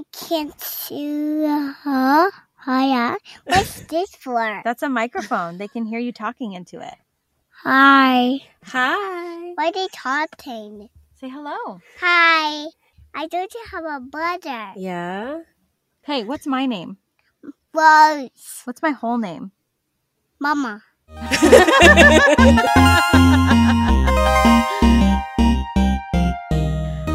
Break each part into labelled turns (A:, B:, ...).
A: I can't see her. Hiya. What's this for?
B: That's a microphone. They can hear you talking into it.
A: Hi.
C: Hi.
A: Why are they talking?
B: Say hello.
A: Hi. I don't have a brother.
C: Yeah.
B: Hey, what's my name?
A: Rose.
B: What's my whole name?
A: Mama.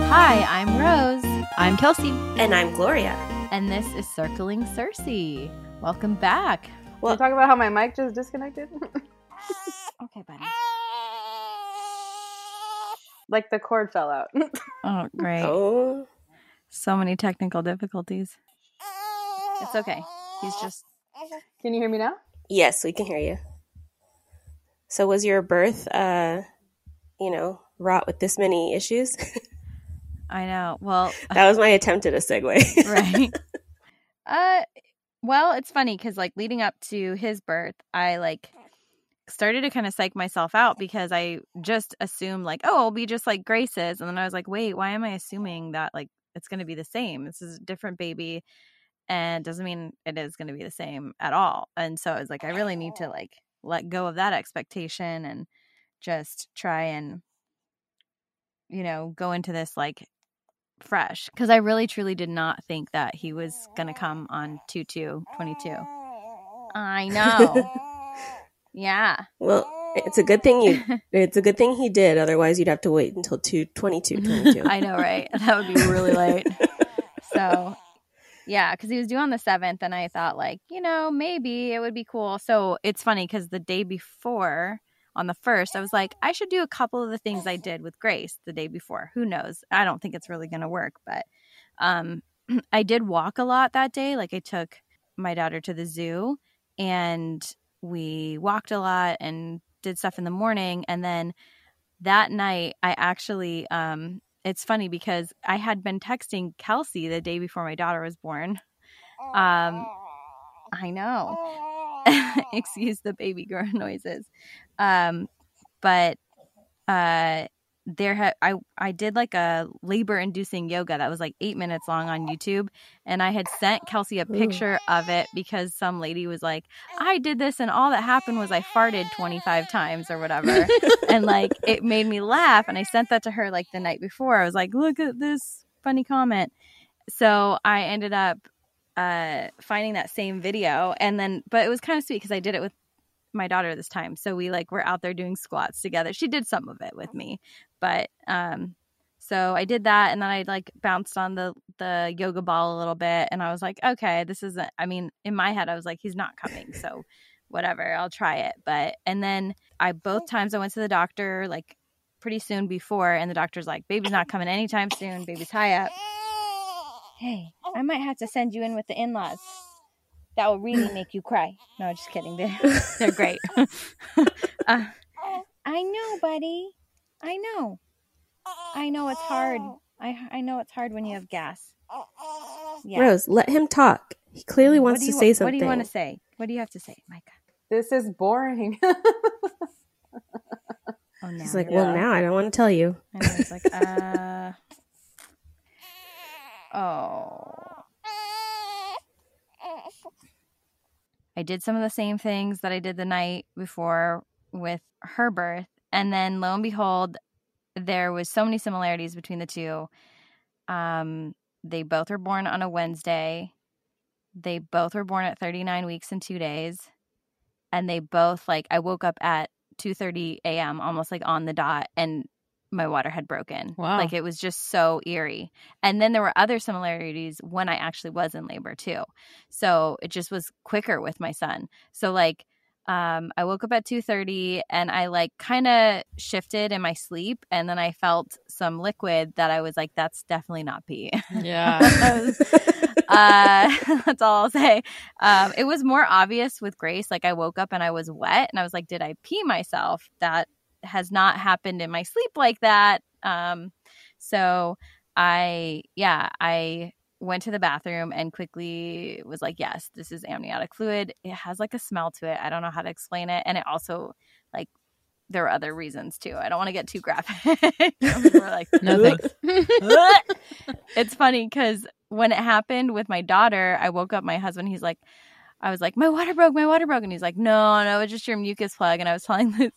B: Hi, I'm Rose. I'm Kelsey.
C: And I'm Gloria.
B: And this is Circling Circe. Welcome back.
D: Well, you talk about how my mic just disconnected?
B: okay, buddy.
D: like the cord fell out.
B: oh, great.
C: Oh.
B: So many technical difficulties. It's okay. He's just.
D: Can you hear me now?
C: Yes, we can hear you. So, was your birth, uh, you know, wrought with this many issues?
B: I know. Well,
C: that was my attempt at a segue.
B: right. Uh, well, it's funny because like leading up to his birth, I like started to kind of psych myself out because I just assumed like, oh, I'll be just like Grace's, and then I was like, wait, why am I assuming that like it's going to be the same? This is a different baby, and doesn't mean it is going to be the same at all. And so I was like, I really need to like let go of that expectation and just try and you know go into this like fresh because I really truly did not think that he was going to come on 2 2 22. I know. yeah.
C: Well, it's a good thing you it's a good thing he did otherwise you'd have to wait until 2 22 22.
B: I know, right? That would be really late. so, yeah, cuz he was due on the 7th and I thought like, you know, maybe it would be cool. So, it's funny cuz the day before on the first, I was like, I should do a couple of the things I did with Grace the day before. Who knows? I don't think it's really going to work, but um, I did walk a lot that day. Like I took my daughter to the zoo and we walked a lot and did stuff in the morning. And then that night, I actually, um, it's funny because I had been texting Kelsey the day before my daughter was born. Um, I know. Excuse the baby girl noises. Um, but uh, there had I I did like a labor inducing yoga that was like eight minutes long on YouTube, and I had sent Kelsey a picture Ooh. of it because some lady was like, "I did this, and all that happened was I farted twenty five times or whatever," and like it made me laugh, and I sent that to her like the night before. I was like, "Look at this funny comment." So I ended up uh finding that same video and then but it was kind of sweet because I did it with my daughter this time. So we like were out there doing squats together. She did some of it with me. But um so I did that and then I like bounced on the the yoga ball a little bit and I was like, okay, this isn't I mean, in my head I was like, he's not coming. So whatever, I'll try it. But and then I both times I went to the doctor like pretty soon before and the doctor's like, baby's not coming anytime soon, baby's high up. Hey, I might have to send you in with the in laws. That will really make you cry. No, just kidding. They're, they're great. uh, I know, buddy. I know. I know it's hard. I, I know it's hard when you have gas.
C: Yeah. Rose, let him talk. He clearly wants to say something.
B: What do you want to say? What do you have to say, Micah?
D: This is boring.
C: oh, now He's like, well, now I don't want to tell you.
B: And he's like, uh, oh. I did some of the same things that I did the night before with her birth. And then lo and behold, there was so many similarities between the two. Um, they both were born on a Wednesday. They both were born at 39 weeks and two days. And they both like I woke up at 2:30 a.m. almost like on the dot and my water had broken.
D: Wow.
B: Like it was just so eerie. And then there were other similarities when I actually was in labor too. So it just was quicker with my son. So like um I woke up at 2:30 and I like kind of shifted in my sleep and then I felt some liquid that I was like that's definitely not pee.
D: Yeah.
B: uh that's all I'll say. Um it was more obvious with Grace like I woke up and I was wet and I was like did I pee myself? That has not happened in my sleep like that. Um, so I, yeah, I went to the bathroom and quickly was like, yes, this is amniotic fluid. It has like a smell to it. I don't know how to explain it. And it also, like, there are other reasons too. I don't want to get too graphic. We're like,
D: no thanks.
B: it's funny because when it happened with my daughter, I woke up my husband. He's like, I was like, my water broke, my water broke, and he's like, no, no, it's just your mucus plug. And I was telling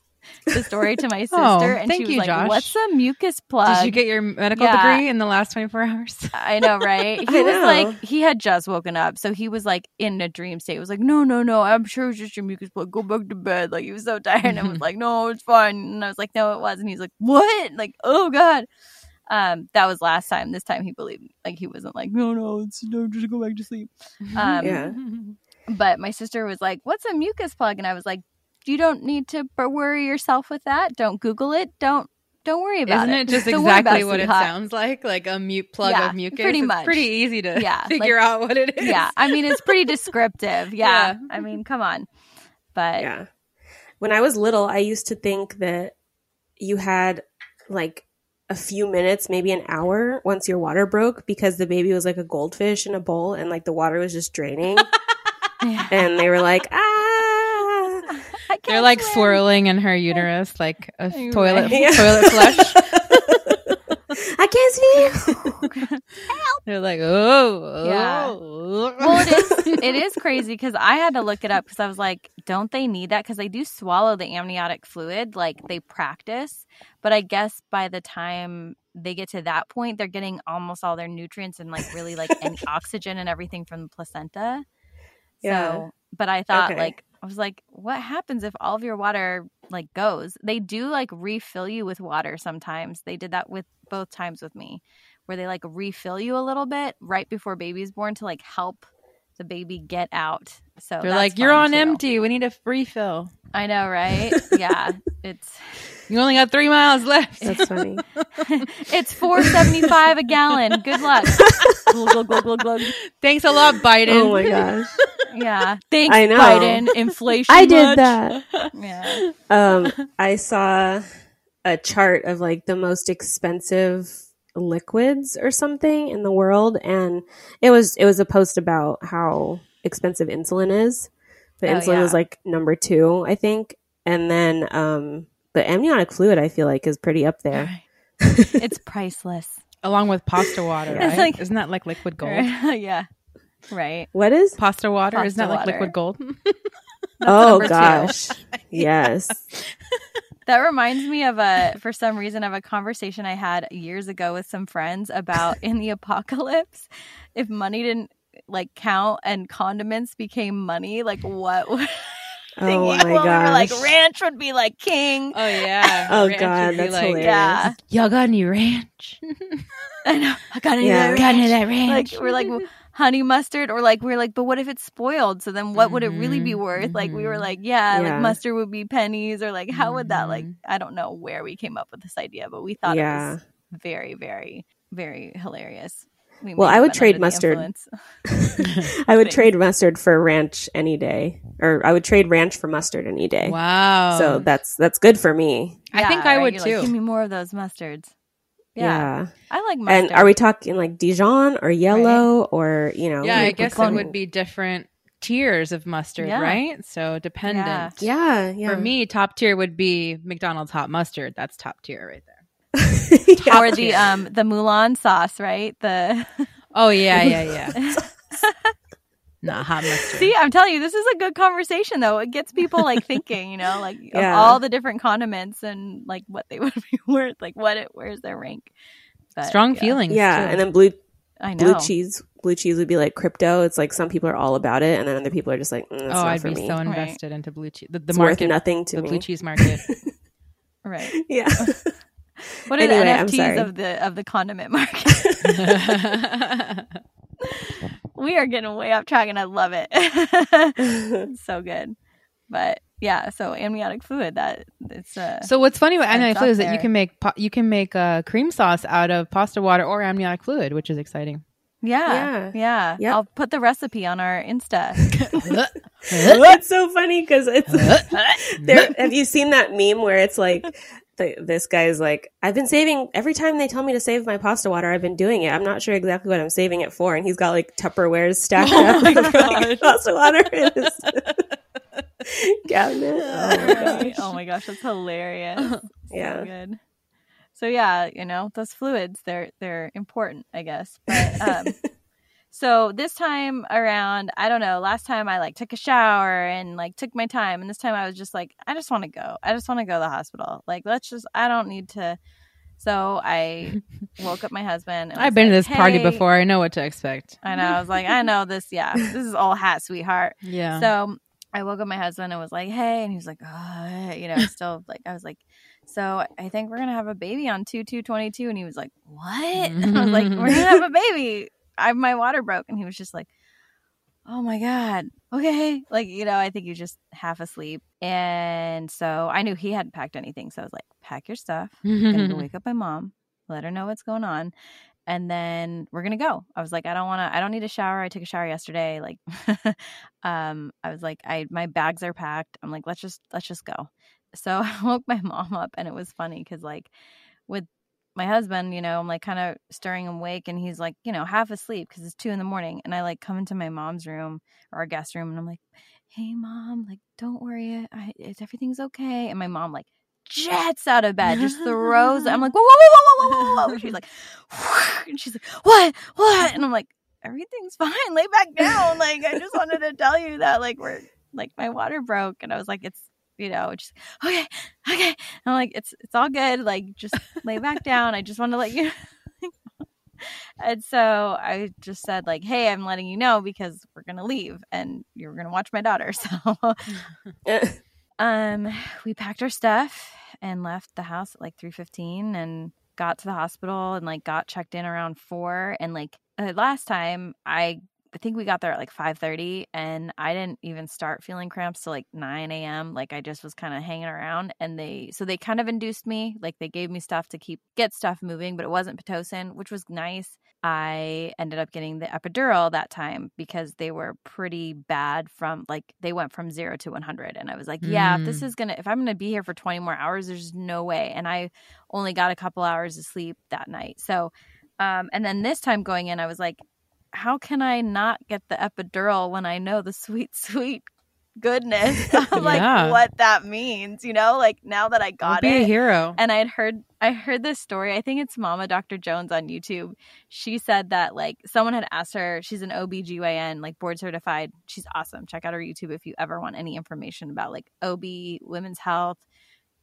B: the, story to my sister,
E: Oh,
B: and
E: thank
B: she was
E: you,
B: like,
E: Josh.
B: what's a mucus plug?
E: Did you get your medical
B: yeah.
E: degree in the last 24 hours?
B: I know, right? He was
C: know.
B: like, he had just woken up, so he was like in a dream state. He was like, no, no, no, I'm sure it was just your mucus plug. Go back to bed. Like he was so tired, and I was like, no, it's fine. And I was like, no, it was. And he's like, what? Like, oh god. Um, that was last time. This time he believed, like he wasn't like, no, no, it's no, just go back to sleep. Um,
C: Yeah.
B: But my sister was like, what's a mucus plug? And I was like, you don't need to worry yourself with that. Don't Google it. Don't don't worry about
E: Isn't
B: it.
E: it just
B: Don't
E: exactly what it
B: sweetheart.
E: sounds like? Like a mute plug
B: Yeah,
E: of mucus?
B: pretty
E: It's
B: much.
E: pretty easy to
B: Yeah,
E: figure
B: like-
E: out what it is.
B: yeah i mean it's pretty descriptive yeah,
E: Yeah.
B: i mean come on but
C: Yeah. When I was little, I used to think that you had like a few minutes, maybe an hour once your water broke because the baby was like a goldfish in a bowl and like the water was just draining.
B: Yeah.
C: and they were like, ah.
E: They're like
B: swim.
E: swirling in her uterus like a toilet
B: right.
E: Toilet flush.
C: I can't see. You.
E: They're like, oh,
B: Yeah.
E: oh.
B: well it is it is crazy because i had to look it up because i was like don't they need that because they do swallow the amniotic fluid like they practice but i guess by the time they get to that point they're getting almost all their nutrients and like really like any oxygen and everything from the placenta
C: Yeah.
B: so but i thought
C: Okay.
B: like i was like what happens if all of your water like goes they do like refill you with water sometimes they did that with both times with me where they like refill you a little bit right before baby's born to like help the baby get out so
E: They're like, you're on
B: too.
E: empty. We need a refill.
B: i know right yeah it's
E: You only got three miles left.
C: That's funny.
B: it's 475 a gallon good luck glug, glug, glug, glug, glug.
E: Thanks a lot, Biden.
C: Oh my gosh.
B: Yeah thanks
C: I know.
B: biden inflation
C: I did
B: much?
C: that.
B: yeah
C: Um, I saw a chart of like the most expensive liquids or something in the world, and it was it was a post about how expensive insulin is. The
B: Oh,
C: insulin was like number two, I think, and then um, the amniotic fluid I feel like is pretty up there.
B: it's priceless
E: Along with pasta water, right?
B: like-
E: Isn't that like liquid gold?
B: yeah right
C: What is?
E: Pasta water? Isn't that
B: Pasta
E: like
B: water.
E: liquid gold?
C: oh gosh, yes.
B: That reminds me of a, for some reason, of a conversation I had years ago with some friends about in the apocalypse, if money didn't like count and condiments became money, like what would
C: Oh
B: thing
C: my
B: equal? We were like ranch would be like king.
E: Oh yeah.
C: Oh,
E: Ranch
C: God,
E: would be
C: that's hilarious.
B: Yeah,
E: Y'all got any ranch?
B: I know. I got any
C: Yeah.
B: of that
E: Got any of that ranch?
B: Like we're like honey mustard, or like we're like, but what if it's spoiled? So then, what would it really be
E: Mhm,
B: worth? Like we were
E: mhm.
B: like, yeah,
C: Yeah.
B: like mustard would be pennies, or like how would that like?
E: Mhm.
B: I don't know where we came up with this idea, but we thought it
C: Yeah.
B: was very, very, very hilarious. We
C: Well, I would trade mustard. I would trade mustard for ranch any day, or I would trade ranch for mustard any day.
E: Wow.
C: So that's that's good for me.
E: I think I
B: right?
E: would
B: You're like,
E: too.
B: Give me more of those mustards.
C: Yeah.
B: Yeah, I like mustard.
C: And are we talking like Dijon or yellow or you know?
E: yeah, I guess it would be different tiers of mustard,
B: Yeah.
E: right? So dependent.
C: Yeah, yeah.
E: For me, top tier would be McDonald's hot mustard. That's top tier right there.
C: Yeah.
B: or the um the Mulan sauce, right? The
E: Oh yeah, yeah, yeah. Not hot mustard.
B: See, I'm telling you, this is a good conversation though. It gets people like thinking, you know, like of
C: Yeah.
B: all the different condiments and like what they would be worth, like what it where's their rank. But,
E: Strong
B: yeah,
E: feelings.
C: yeah,
E: too.
C: and then blue
B: I know.
C: blue cheese. Blue cheese would be like crypto. It's like some people are all about it, and then other people are just like, mm, it's
E: oh,
C: not
E: I'd
C: for
E: be
C: me.
E: so
B: Right.
E: invested into blue cheese. The, the
C: it's
E: market,
C: worth nothing to
E: the
C: me.
E: blue cheese market.
B: Right.
C: Yeah.
B: What are
C: Anyway,
B: the NFTs of the of the condiment market? We are getting way off track and I love it. so good. But yeah, so amniotic fluid that it's uh
E: so what's funny about amniotic fluid is that you can make po- you can make uh, cream sauce out of pasta water or amniotic fluid, which is exciting.
B: yeah.
C: Yeah.
B: Yeah.
C: Yep.
B: I'll put the recipe on our Insta.
C: it's so funny because it's there. Have you seen that meme where it's like the, this guy's like, I've been saving every time they tell me to save my pasta water. I've been doing it. I'm not sure exactly what I'm saving it for, and he's got like Tupperwares stacked up
E: my
C: like, pasta water in his cabinet. Oh my gosh!
B: oh my gosh, that's hilarious. So
C: Yeah.
B: good. So yeah, you know, those fluids, they're they're important, I guess. But um So this time around, I don't know. Last time I like took a shower and like took my time, and this time I was just like, I just want to go. I just want to go to the hospital. Like, let's just. I don't need to. So I woke up my husband. and
E: I've been to
B: like,
E: this party before. I know what to expect.
B: I know. I was like, I know this. Yeah, this is all hat, sweetheart.
E: Yeah.
B: So I woke up my husband and was like, "Hey," and he was like, oh, you know, still like I was like, "So I think we're gonna have a baby on two two twenty two," and he was like, "What?" I was like, "We're gonna have a baby." I my water broke, and he was just like, "Oh my god, okay." Like you know, I think he was just half asleep, and so I knew he hadn't packed anything, so I was like, "Pack your stuff." I'm gonna wake up my mom, let her know what's going on, and then we're gonna go. I was like, I don't want to. I don't need a shower. I took a shower yesterday. Like, um, I was like, I my bags are packed. I'm like, let's just let's just go. So I woke my mom up, and it was funny because like with my husband, you know, I'm like kind of stirring him awake, and he's like, you know, half asleep because it's two in the morning, and I like come into my mom's room or our guest room, and I'm like, hey mom, like don't worry, I, it's everything's okay, and my mom like jets out of bed, just throws. I'm like, whoa, whoa, whoa, whoa, whoa, whoa, whoa. She's like, and she's like, what, what? And I'm like, everything's fine. Lay back down. Like, I just wanted to tell you that, like, we're like my water broke, and I was like, it's, you know, just okay, okay. And I'm like, it's, it's all good. Like, just lay back down. I just want to let you. and so I just said, like, hey, I'm letting you know because we're gonna leave, and you're gonna watch my daughter. So um we packed our stuff and left the house at like 3.15 and got to the hospital and like got checked in around 4 and like uh, last time i I think we got there at like 5:30 and I didn't even start feeling cramps till like 9 a.m. Like I just was kind of hanging around and they so they kind of induced me like they gave me stuff to keep get stuff moving but it wasn't pitocin which was nice. I ended up getting the epidural that time because they were pretty bad from like they went from 0 to 100 and I was like, yeah, if this
E: Mm.
B: is going to if I'm going to be here for 20 more hours there's no way and I only got a couple hours of sleep that night. So um and then this time going in I was like how can I not get the epidural when I know the sweet, sweet goodness of like
E: Yeah.
B: what that means, you know? Like now that I got
E: be a hero.
B: And I had heard I heard this story. I think it's Mama Dr. Jones on YouTube. She said that like someone had asked her, she's an OBGYN, like board certified. She's awesome. Check out her YouTube if you ever want any information about like OB, women's health,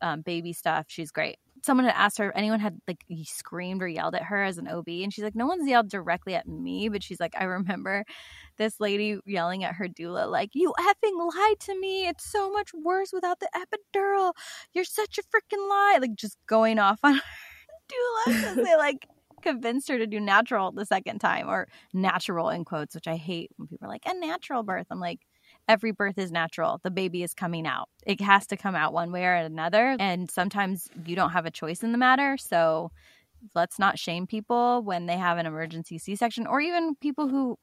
B: um, baby stuff. She's great. Someone had asked her if anyone had like screamed or yelled at her as an OB, and she's like, no one's yelled directly at me, but she's like, I remember this lady yelling at her doula, like, you effing lied to me. It's so much worse without the epidural. You're such a freaking lie. Like just going off on her doula because they like convinced her to do natural the second time or natural in quotes, which I hate when people are like, a natural birth. I'm like, every birth is natural. The baby is coming out. It has to come out one way or another. And sometimes you don't have a choice in the matter. So let's not shame people when they have an emergency C section or even people who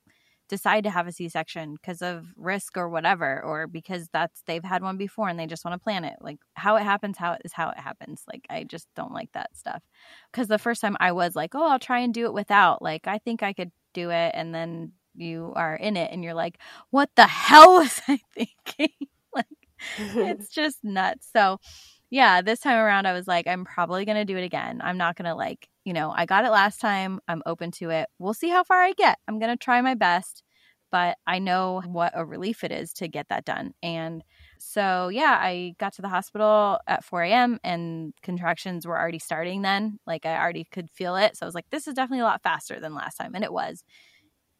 B: decide to have a C-section because of risk or whatever or because that's they've had one before and they just want to plan it like how it happens how it is how it happens like I just don't like that stuff because the first time I was like oh I'll try and do it without like I think I could do it and then you are in it and you're like what the hell was I thinking like it's just nuts so yeah this time around I was like I'm probably gonna do it again I'm not gonna like you know I got it last time I'm open to it we'll see how far I get I'm gonna try my best but I know what a relief it is to get that done. And so, yeah, I got to the hospital at 4 a.m. and contractions were already starting then. Like, I already could feel it. So, I was like, this is definitely a lot faster than last time. And it was.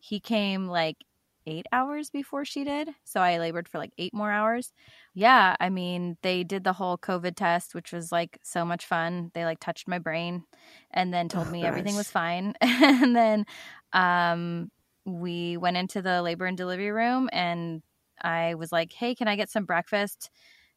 B: He came like eight hours before she did. So, I labored for like eight more hours. Yeah, I mean, they did the whole COVID test, which was like so much fun. They like touched my brain and then told
C: Oh,
B: me everything was fine. and then, um, we went into the labor and delivery room and I was like, "Hey, can I get some breakfast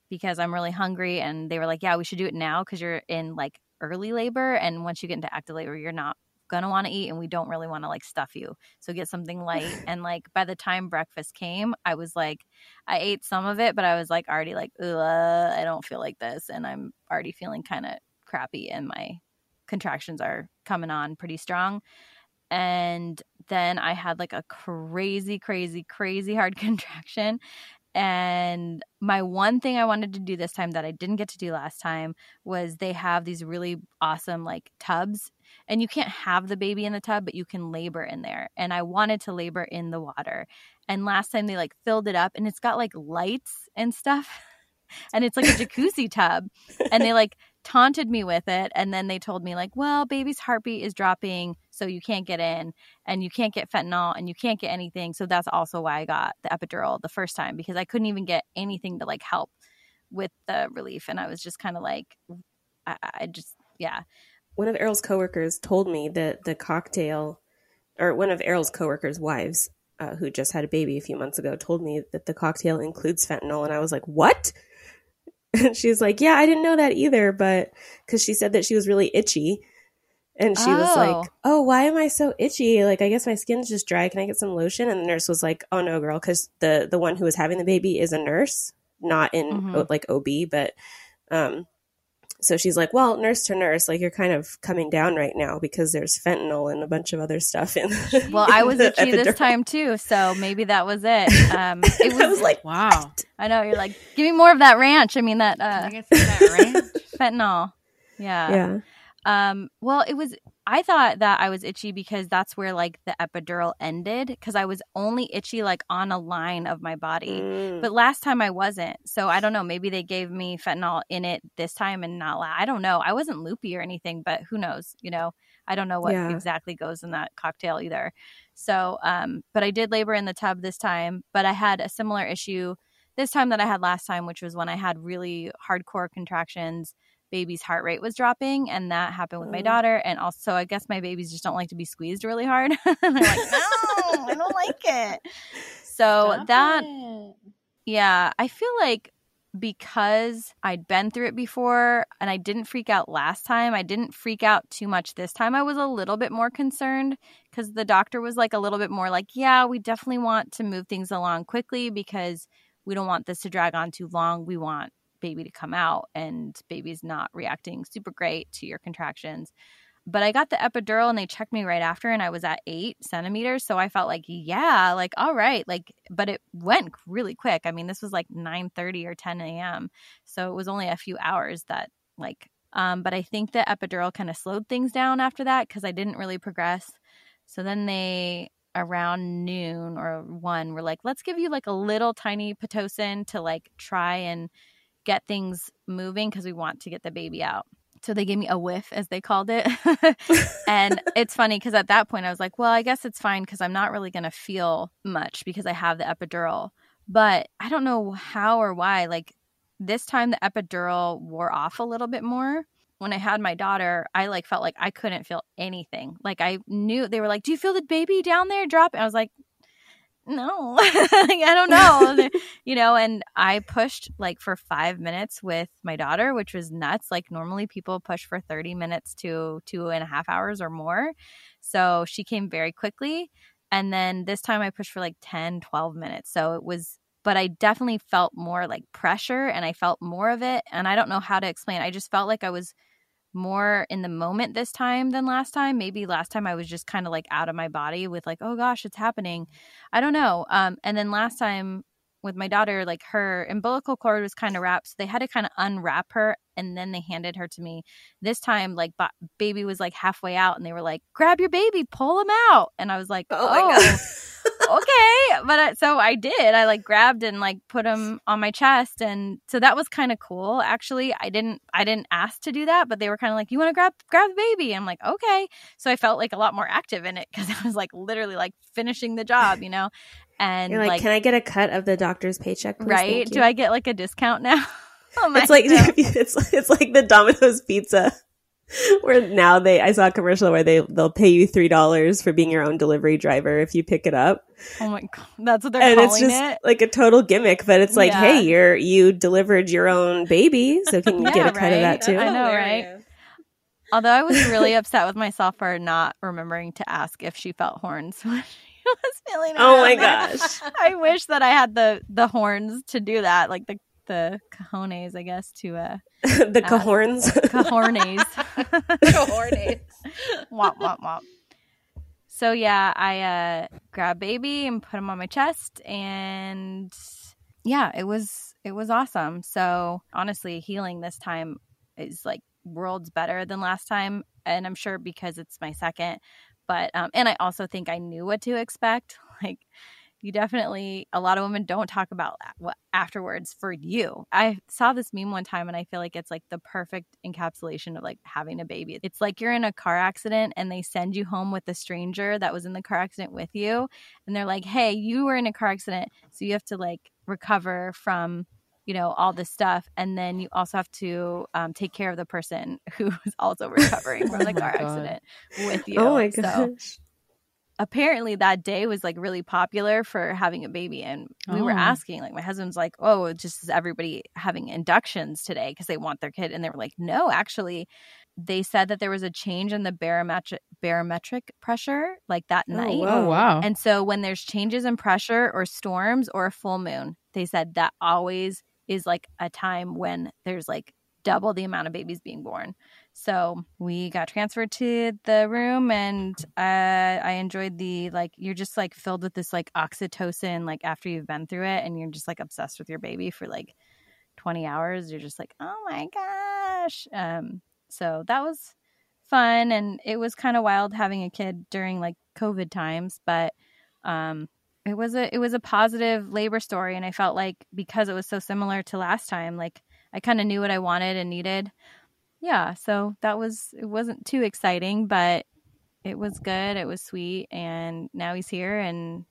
B: because I'm really hungry?" And they were like, "Yeah, we should do it now cuz you're in like early labor and once you get into active labor, you're not to want to eat and we don't really want to like stuff you. So get something light." and like by the time breakfast came, I was like I ate some of it, but I was like already like, Ugh, I don't feel like this and I'm already feeling kind of crappy and my contractions are coming on pretty strong and then I had like a crazy, crazy, crazy hard contraction. And my one thing I wanted to do this time that I didn't get to do last time was they have these really awesome like tubs and you can't have the baby in the tub, but you can labor in there. And I wanted to labor in the water. And last time they like filled it up and it's got like lights and stuff. And it's like a jacuzzi tub. And they like taunted me with it. And then they told me, like, well, baby's heartbeat is dropping. So you can't get in and you can't get fentanyl and you can't get anything. So that's also why I got the epidural the first time because I couldn't even get anything to like help with the relief. And I was just kind of like, I, I just, yeah.
C: One of Errol's coworkers told me that the cocktail, or one of Errol's coworkers' wives, uh, who just had a baby a few months ago, told me that the cocktail includes fentanyl, and I was like, "What?" And she's like, "Yeah, I didn't know that either, but because she said that she was really itchy." And she was
B: Oh.
C: like, "Oh, why am I so itchy? Like, I guess my skin's just dry. Can I get some lotion?" And the nurse was like, "Oh no, girl, because the the one who was having the baby is a nurse, not in
B: Mhm.
C: like OB, but um, so she's like, "Well, nurse to nurse, like you're kind of coming down right now because there's fentanyl and a bunch of other stuff in."
B: Well, I was
C: the
B: itchy this
C: epidural."
B: time too. So maybe that was it. Um, it
C: I was
B: was,
C: like,
E: Wow.
B: I know you're like, give me more of that ranch. I mean, that uh,
E: I get that ranch?
B: fentanyl. Yeah.
C: "Yeah,
B: Um, well, it was I thought that I was itchy because that's where like the epidural ended because I was only itchy like on a line of my body.
C: Mm.
B: But last time I wasn't. So I don't know, maybe they gave me fentanyl in it this time and not la- I don't know. I wasn't loopy or anything, but who knows, you know. I don't know what
C: Yeah.
B: exactly goes in that cocktail either. So, um, but I did labor in the tub this time, but I had a similar issue this time that I had last time, which was when I had really hardcore contractions baby's heart rate was dropping and that happened with my
C: Oh.
B: daughter and also i guess my babies just don't like to be squeezed really hard they're like no i don't like it so
E: Stop
B: that
E: it.
B: yeah i feel like because i'd been through it before and i didn't freak out last time i didn't freak out too much this time i was a little bit more concerned because the doctor was like a little bit more like yeah we definitely want to move things along quickly because we don't want this to drag on too long we want baby to come out and baby's not reacting super great to your contractions. But I got the epidural and they checked me right after and I was at eight centimeters. So I felt like, yeah, like, all right. Like, but it went really quick. I mean, this was like 9 30 or 10 a.m. So it was only a few hours that, like, um, but I think the epidural kind of slowed things down after that because I didn't really progress. So then they, around noon or one, were like, let's give you like a little tiny Pitocin to like try and get things moving because we want to get the baby out. So they gave me a whiff, as they called it. and it's funny because at that point I was like, well, I guess it's fine because I'm not really going to feel much because I have the epidural. But I don't know how or why. Like this time, the epidural wore off a little bit more. When I had my daughter, I like felt like I couldn't feel anything. Like I knew they were like, "Do you feel the baby down there drop?" And I was like, no. I don't know. You know and i pushed like for five minutes with my daughter which was nuts. Like normally people push for 30 minutes to two and a half hours or more. So she came very quickly. And then this time i pushed for like 10 12 minutes. So it was but i definitely felt more like pressure and i felt more of it. And i don't know how to explain. I just felt like i was more in the moment this time than last time. Maybe last time I was just kind of like out of my body with like, oh gosh, it's happening. I don't know. Um, and then last time with my daughter, like her umbilical cord was kind of wrapped, so they had to kind of unwrap her and then they handed her to me. This time, like ba- baby was like halfway out, and they were like, "Grab your baby, pull him out," and I was like,
C: Oh
B: "Oh, okay." But I, so I did. I like grabbed and like put him on my chest, and so that was kind of cool. Actually, I didn't I didn't ask to do that, but they were kind of like, "You want to grab grab the baby?" I'm like, "Okay." So I felt like a lot more active in it because I was like literally like finishing the job, you know. And
C: You're like,
B: like,
C: can I get a cut of the doctor's paycheck? Please?
B: right? Do. I get like a discount now? Oh my
C: It's like
B: God.
C: it's it's like the Domino's pizza. Where now they, I saw a commercial where they they'll pay you three dollars for being your own delivery driver if you pick it up,
B: oh my god, that's what they're
C: and it's just
B: it.
C: like a total gimmick. But it's like,
B: Yeah.
C: hey, you're you delivered your own baby, so can you get
B: Yeah,
C: a cut of that too?
B: I know, right? Although I was really upset with myself for not remembering to ask if she felt horns when she was feeling.
C: Oh my
B: out.
C: gosh!
B: I wish that I had the the horns to do that, like the the cojones, I guess, to uh
C: the
B: Uh,
C: cahorns.
B: cojones. womp womp womp. So yeah, I uh grabbed baby and put him on my chest and yeah, it was it was awesome. So honestly, healing this time is like worlds better than last time, and I'm sure because it's my second. But um, and I also think I knew what to expect. Like you definitely a lot of women don't talk about what afterwards for you. I saw this meme one time and I feel like it's like the perfect encapsulation of like having a baby. It's like you're in a car accident and they send you home with a stranger that was in the car accident with you and they're like, "Hey, you were in a car accident, so you have to like recover from you know all this stuff and then you also have to um, take care of the person who is also recovering from
E: Oh
B: the car accident with you
C: Oh my
B: So,
C: gosh.
B: Apparently that day was like really popular for having a baby and we were
E: Oh.
B: asking like my husband's like oh it's just is everybody having inductions today because they want their kid and they were like no actually they said that there was a change in the barometric barometric pressure like that
C: Oh,
B: night
C: wow.
E: Oh wow.
B: and so when there's changes in pressure or storms or a full moon, they said that always is like a time when there's like double the amount of babies being born. So we got transferred to the room and uh, I enjoyed the like you're just like filled with this like oxytocin like after you've been through it and you're just like obsessed with your baby for like 20 hours. You're just like, oh my gosh. Um, so that was fun and it was kind of wild having a kid during like COVID times, but um it was a it was a positive labor story and I felt like because it was so similar to last time, like I kind of knew what I wanted and needed. Yeah, so that was it wasn't too exciting, but it was good. It was sweet and now he's here and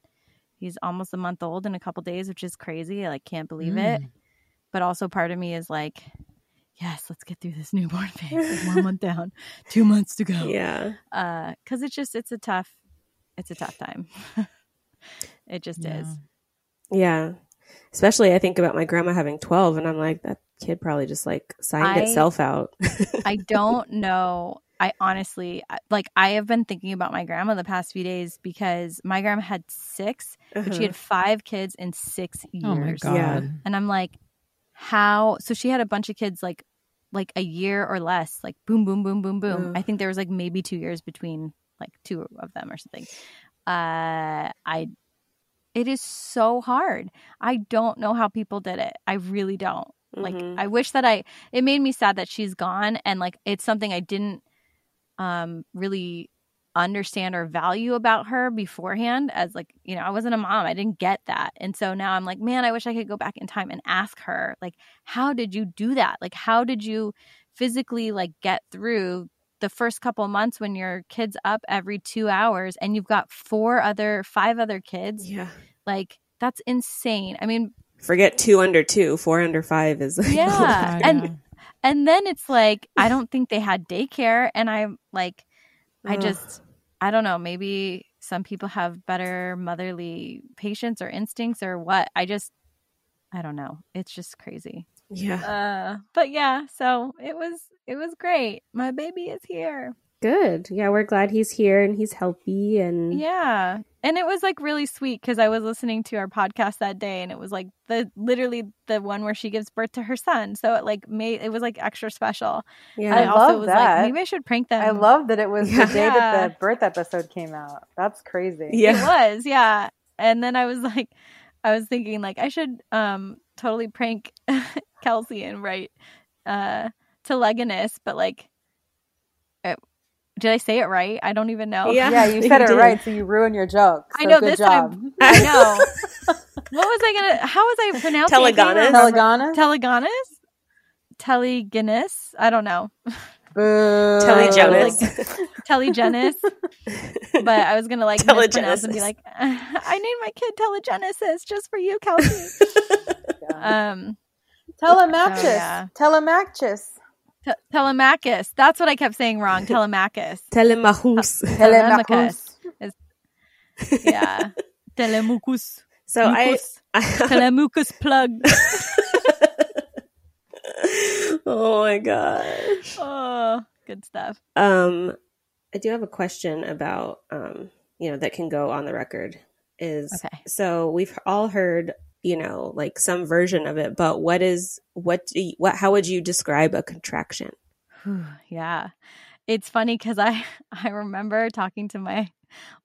B: he's almost a month old in a couple days, which is crazy. I like can't believe it.
E: Mm.
B: But also part of me is like yes, let's get through this newborn phase. Like, one month down, two months to go
C: Yeah.
B: uh because it's just it's a tough it's a tough time it just is
C: Yeah. Especially I think about my grandma having 12 and I'm like that kid probably just like signed
B: I-
C: itself out.
B: i don't know i honestly like i have been thinking about my grandma the past few days because my grandma had six but she
C: Uh-huh.
B: had five kids in six years
E: Oh my god.
C: Yeah.
B: and i'm like how so she had a bunch of kids like like a year or less like boom boom boom boom boom
C: Ugh.
B: i think there was like maybe two years between like two of them or something uh i it is so hard i don't know how people did it i really don't like
C: Mhm.
B: i wish that i it made me sad that she's gone and like it's something i didn't um really understand or value about her beforehand as like you know i wasn't a mom. I didn't get that. And so now i'm like man i wish i could go back in time and ask her like how did you do that? Like how did you physically like get through the first couple months when your kid's up every two hours and you've got four other five other kids?
C: Yeah.
B: like that's insane. I mean
C: Forget 2 under 2, 4 under 5 is like
B: yeah.
E: God,
B: and
E: yeah.
B: and then it's like i don't think they had daycare and i'm like i just i don't know maybe some people have better motherly patience or instincts or what. I just i don't know. It's just crazy.
C: Yeah.
B: uh but yeah so it was it was great. My baby is here.
C: Good. Yeah, we're glad he's here and he's healthy and
B: yeah and it was like really sweet because i was listening to our podcast that day and it was like the literally the one where she gives birth to her son so it like made it was like extra special
C: yeah.
B: I,
D: I
B: also
D: love
B: was
D: that.
B: like, maybe I should prank them.
D: I love that it was
C: Yeah.
D: the day that the birth episode came out. That's crazy.
C: Yeah, It
B: was, yeah. And then I was like, I was thinking like I should um totally prank Kelsey and write uh Telegonus, but like, uh, did I say it right? I don't even know.
C: Yeah.
D: Yeah, you said
C: You
D: it
C: did.
D: right, so you ruined your joke.
B: I know
D: good
B: this
D: job.
B: time. I know. what was I gonna? How was I pronouncing? it? Can you
C: Telegonus?
D: Telegonus?
B: Telegonus. Telegonus. I don't know.
D: Boo.
C: Telly
B: Uh,
C: Jonas.
B: But I was gonna like mispronounce and be like, I named my kid Telegenesis just for you, Kelsey. um,
D: Telemachus.
B: So, yeah.
D: Telemachus.
B: Te- Telemachus. That's what I kept saying wrong. Telemachus.
C: Telemachus.
B: Telemachus. Yeah. Telemucus.
C: So I,
B: Mucus. Telemucus plug.
C: oh my gosh.
B: Oh, good stuff.
C: Um, I do have a question about um, you know, that can go on the record. Is
B: Okay.
C: so we've all heard, you know, like some version of it, but what is what do you, what? How would you describe a contraction?
B: Yeah. It's funny because I I remember talking to my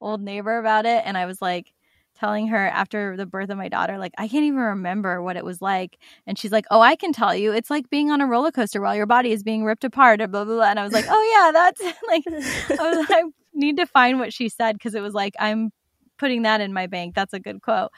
B: old neighbor about it and I was like telling her after the birth of my daughter, like, I can't even remember what it was like. And she's like, Oh, I can tell you. It's like being on a roller coaster while your body is being ripped apart, and blah, blah, blah. And I was like, Oh, yeah, that's like, I, was, I need to find what she said because it was like, I'm putting that in my bank. That's a good quote.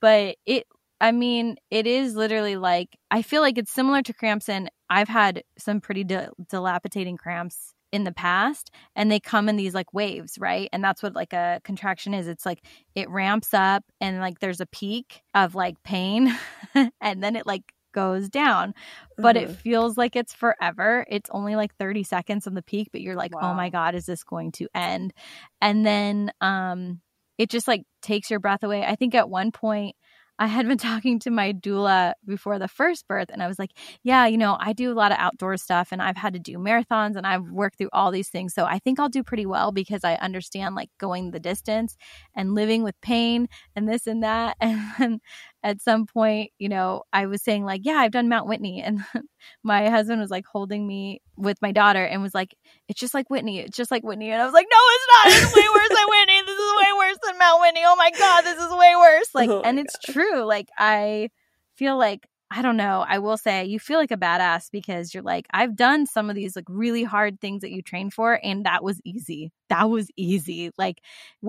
B: But it, I mean, it is literally like, I feel like it's similar to cramps. And I've had some pretty di- dilapidating cramps in the past and they come in these like waves, right? And that's what like a contraction is. It's like it ramps up and like there's a peak of like pain and then it like goes down. But
C: Mhm.
B: it feels like it's forever. It's only like 30 seconds on the peak, but you're like, "Oh my god, is this going to end?" And then um it just like takes your breath away. I think at one point I had been talking to my doula before the first birth, and I was like, Yeah, you know, I do a lot of outdoor stuff and I've had to do marathons and I've worked through all these things. So I think I'll do pretty well because I understand like going the distance and living with pain and this and that. And at some point, you know, I was saying, like, Yeah, I've done Mount Whitney. And my husband was like holding me with my daughter and was like, It's just like Whitney. It's just like Whitney. And I was like, No, it's not. It's way worse than Whitney. This is way worse than Mount Whitney. Oh my God, this is way worse. Like,
C: Oh
B: and it's true. Like, I feel like I don't know. I will say you feel like a badass because you're like, I've done some of these like really hard things that you train for, and that was easy. That was easy. Like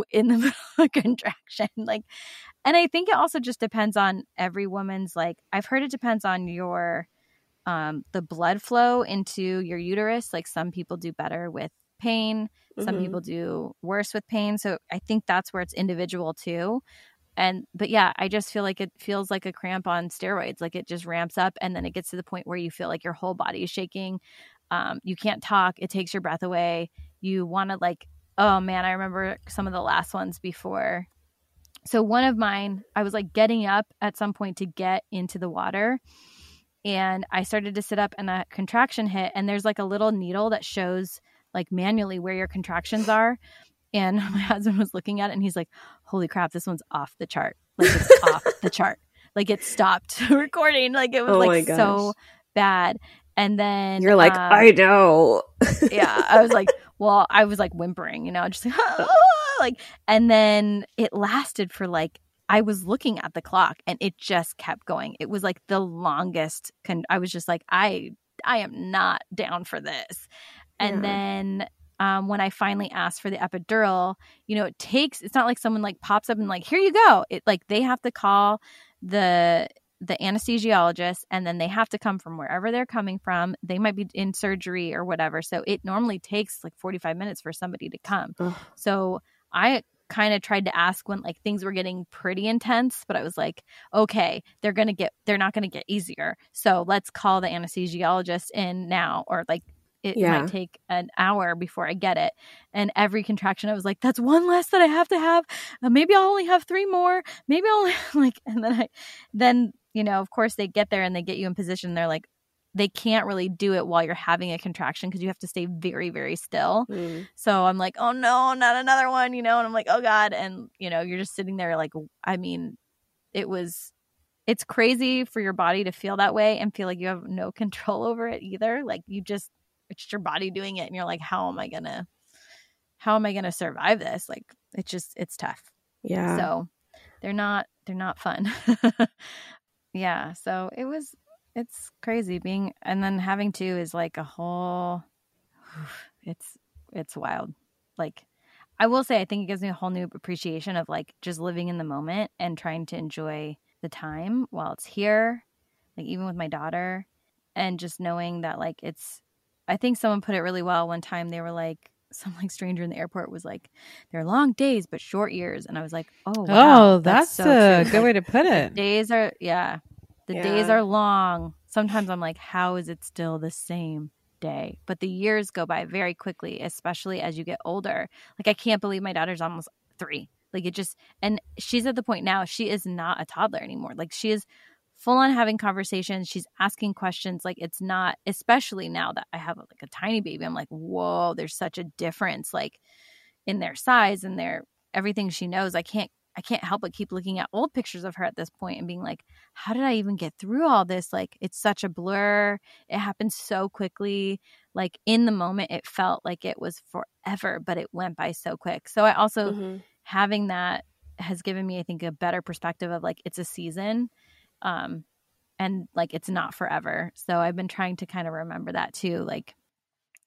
B: in the middle of contraction. Like, and I think it also just depends on every woman's like, I've heard it depends on your, um, the blood flow into your uterus. Like some people do better with pain, some
C: Mhm.
B: people do worse with pain. So I think that's where it's individual too. And but yeah i just feel like it feels like a cramp on steroids. Like it just ramps up and then it gets to the point where you feel like your whole body is shaking. Um, you can't talk. It takes your breath away. You want to like oh man i remember some of the last ones before so one of mine i was like getting up at some point to get into the water and i started to sit up and a contraction hit and there's like a little needle that shows like manually where your contractions are and my husband was looking at it and he's like holy crap this one's off the chart. Like it's off the chart. Like it stopped recording. Like it was
C: Oh
B: like so bad. And then
C: You're like,
B: um,
C: I know.
B: yeah i was like well i was like whimpering you know just like, like and then it lasted for like i was looking at the clock and it just kept going it was like the longest con- i was just like i i am not down for this and
C: Yeah.
B: then um, when I finally asked for the epidural, you know, it takes. It's not like someone like pops up and like, here you go. It like they have to call the the anesthesiologist, and then they have to come from wherever they're coming from. They might be in surgery or whatever. So it normally takes like forty five minutes for somebody to come.
C: Ugh.
B: So I kind of tried to ask when like things were getting pretty intense, but I was like, okay, they're gonna get, they're not gonna get easier. So let's call the anesthesiologist in now, or like it
C: Yeah.
B: might take an hour before I get it. And every contraction, I was like, that's one less that I have to have. Uh, maybe I'll only have three more. Maybe I'll like, and then I, then, you know, of course they get there and they get you in position. They're like, they can't really do it while you're having a contraction because you have to stay very, very still.
C: Mm.
B: So I'm like, oh no, not another one, you know? And I'm like, oh God. And, you know, you're just sitting there like, I mean, it was, it's crazy for your body to feel that way and feel like you have no control over it either. Like you just, it's just your body doing it. And you're like, how am I going to, how am I going to survive this? Like, it's just, it's tough.
C: Yeah.
B: So they're not, they're not fun. yeah. So it was, it's crazy being, and then having two is like a whole, it's, it's wild. Like, I will say, I think it gives me a whole new appreciation of like just living in the moment and trying to enjoy the time while it's here, like even with my daughter, and just knowing that like it's. I think someone put it really well one time. They were like, some like stranger in the airport was like, "They're long days but short years," and I was like, "Oh, wow,
E: oh, that's,
B: so
E: a
B: true."
E: good way to put it.
B: days are yeah the days are long. Sometimes i'm like how is it still the same day? But the years go by very quickly especially as you get older. Like i can't believe my daughter's almost three. Like it just and she's at the point now she is not a toddler anymore. Like she is full on having conversations she's asking questions like it's not especially now that i have like a tiny baby i'm like whoa there's such a difference like in their size and their everything she knows i can't I can't help but keep looking at old pictures of her at this point and being like, how did I even get through all this? Like, it's such a blur. It happened so quickly. Like, in the moment, it felt like it was forever, but it went by so quick. So, I also,
C: Mhm.
B: having that has given me, I think, a better perspective of like it's a season. Um, and like it's not forever. So I've been trying to kind of remember that too. Like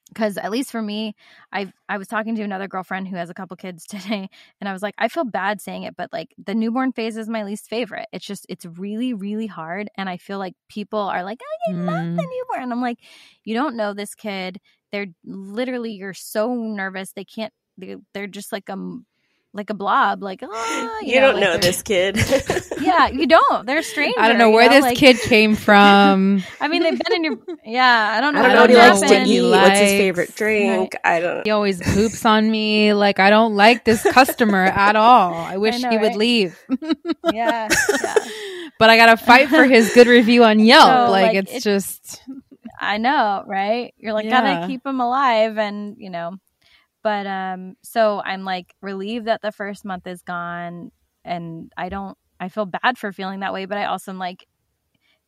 B: because at least for me i i was talking to another girlfriend who has a couple kids today and i was like i feel bad saying it but like the newborn phase is my least favorite it's just it's really really hard and i feel like people are like i love
E: Mm.
B: the newborn i'm like you don't know this kid they're literally you're so nervous they can't they're, they're just like a like a blob like oh,
C: You, don't
B: like
C: know this kid.
B: yeah you don't they're strange
E: I don't know where this kid came from.
B: i mean they've been in your yeah i don't know
C: I don't know
B: what
C: what he likes to
B: happened.
E: he
C: eat. What's his favorite drink? I don't.
E: He always poops on me. Like I don't like this customer at all. I wish
B: know,
E: he would
B: right?
E: leave.
B: yeah yeah
E: but I gotta fight for his good review on Yelp.
B: So,
E: like,
B: like,
E: it's
B: it-
E: just
B: I know, right? You're like
E: Yeah.
B: gotta keep him alive, and you know. But um, so I'm like relieved that the first month is gone, and I don't. I feel bad for feeling that way, but I also am like,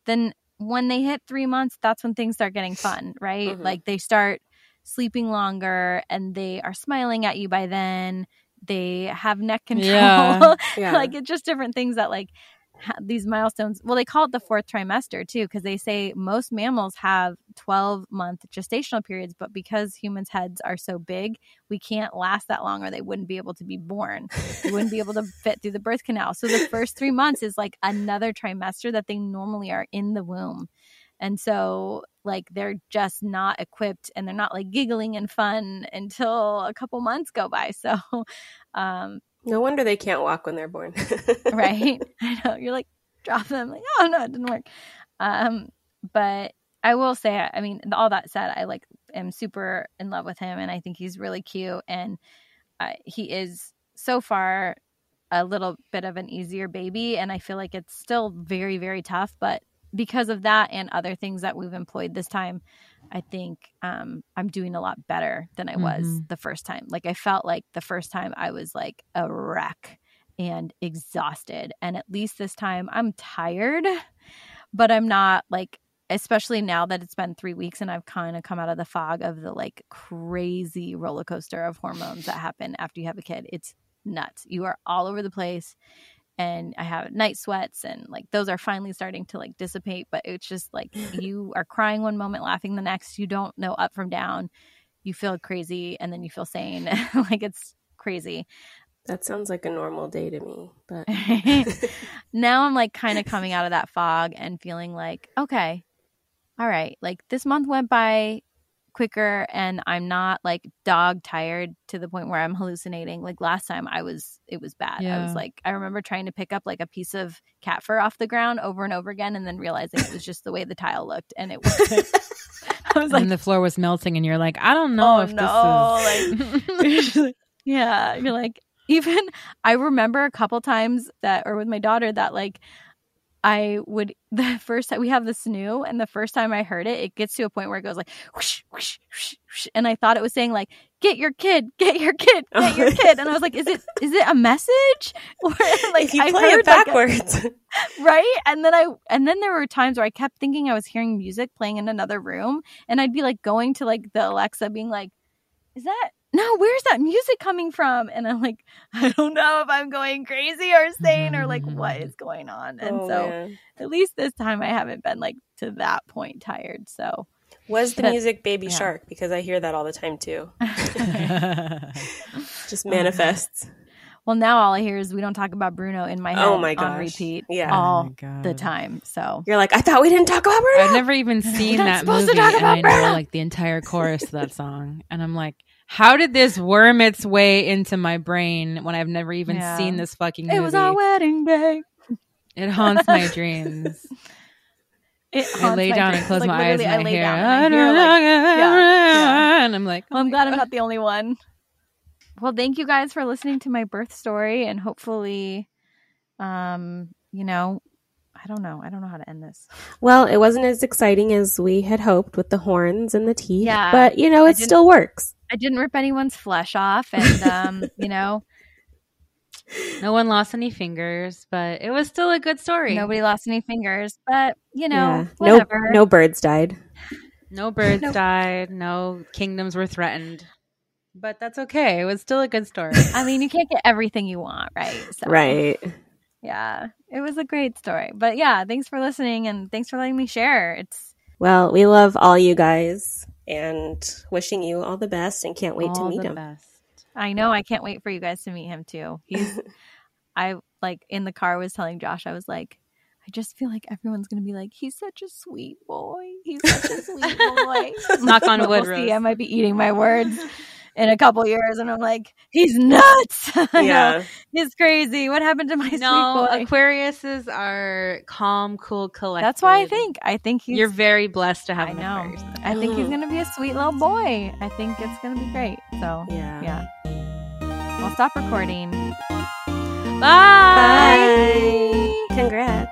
B: then when they hit three months, that's when things start getting fun, right?
C: Mhm.
B: Like they start sleeping longer, and they are smiling at you by then. They have neck control.
E: Yeah.
C: Yeah.
B: like it's just different things that like these milestones well they call it the fourth trimester too because they say most mammals have 12 month gestational periods but because humans heads are so big we can't last that long or they wouldn't be able to be born. They wouldn't be able to fit through the birth canal. So the first three months is like another trimester that they normally are in the womb. And so like they're just not equipped and they're not like giggling and fun until a couple months go by. So um
C: no wonder they can't walk when they're born.
B: right? I know. You're like, drop them. Like, oh no, it didn't work. Um, but I will say, I mean, all that said, I like am super in love with him, and I think he's really cute, and uh, he is so far a little bit of an easier baby, and I feel like it's still very, very tough, but because of that and other things that we've employed this time, I think um, I'm doing a lot better than I was
E: Mhm.
B: the first time. Like I felt like the first time I was like a wreck and exhausted, and at least this time I'm tired, but I'm not like. Especially now that it's been three weeks and I've kind of come out of the fog of the like crazy roller coaster of hormones that happen after you have a kid. It's nuts. You are all over the place and I have night sweats and like those are finally starting to like dissipate, but it's just like you are crying one moment, laughing the next. You don't know up from down. You feel crazy and then you feel sane. like it's crazy.
C: that sounds like a normal day to me, but
B: now I'm like kind of coming out of that fog and feeling like, okay, all right, like this month went by quicker and I'm not like dog tired to the point where I'm hallucinating. Like last time I was it was bad. I was like I remember trying to pick up like a piece of cat fur off the ground over and over again and then realizing it was just the way the tile looked and it wasn't. I was like
E: and the floor was melting, and you're like, I don't know
B: Oh,
E: if
B: no,
E: this is.
B: yeah you're like even i remember a couple times that or with my daughter that like i would the first time we have the snoo and the first time i heard it it gets to a point where it goes like whoosh, whoosh, whoosh, whoosh, and i thought it was saying like get your kid get your kid oh, get your kid. And i was like is it is it a message? Or like
C: if you
B: I
C: play it
B: heard, like, a-
C: backwards,
B: right? And then i and then there were times where i kept thinking i was hearing music playing in another room and i'd be like going to like the alexa being like is that no where's that music coming from and i'm like i don't know if i'm going crazy or sane or like what is going on and
C: Oh,
B: so
C: man.
B: at least this time i haven't been like to that point tired so
C: was the music Baby
B: yeah.
C: Shark? Because I hear that all the time too. Just
B: Oh,
C: manifests.
B: well now all i hear is we don't talk about bruno in my oh head
C: Oh my
B: on repeat
C: Yeah.
E: Oh all Oh
B: the time so
C: You're like, I thought we didn't talk about Bruno.
E: I've never even seen
B: not
E: that
B: supposed to
E: movie,
B: talk
E: and
B: about
E: I know like the entire chorus of that song, and I'm like, how did this worm its way into my brain when I've never even
B: Yeah.
E: seen this fucking movie?
B: it was our wedding day
E: It haunts my dreams.
B: It
E: I lay
B: my
E: down
B: dreams.
E: and close
B: Like,
E: my eyes and
B: I
E: I
B: lay
E: hear,
B: down and I hear, like, yeah,
E: and I'm like,
B: Well,
E: oh
B: I'm
E: my
B: glad I'm not the only one. Well, thank you guys for listening to my birth story and hopefully um, you know, I don't know. I don't know how to end this.
C: Well, it wasn't as exciting as we had hoped with the horns and the teeth.
B: Yeah.
C: But, you know, it still works.
B: I didn't rip anyone's flesh off and um, you know,
E: No one lost any fingers, but it was still a good story.
B: nobody lost any fingers, but you know,
C: yeah. No,
B: whatever.
C: no birds died.
E: No birds
B: Nope.
E: died. No kingdoms were threatened. but that's okay. It was still a good story.
B: I mean, you can't get everything you want, right? So,
C: Right.
B: Yeah, it was a great story. But yeah, thanks for listening and thanks for letting me share. It's
C: Well, we love all you guys and wishing you all the best and can't wait to meet
E: the
C: him.
E: best.
B: I know I can't wait for you guys to meet him too. He's I like in the car was telling Josh I was like I just feel like everyone's gonna be like, he's such a sweet boy. He's such a sweet boy.
E: Knock on wood,
B: we'll see. I might be eating my words in a couple years, and I'm like, he's nuts.
C: Yeah.
B: he's crazy. What happened to my
E: No,
B: sweet boy?
E: Aquariuses are calm, cool, collected.
B: That's why I think. I think he's.
E: you're very blessed to have
B: I
E: an
B: know. I think he's gonna be a sweet little boy. I think it's gonna be great. So
C: Yeah.
B: yeah. I'll stop recording.
C: Bye. Congrats.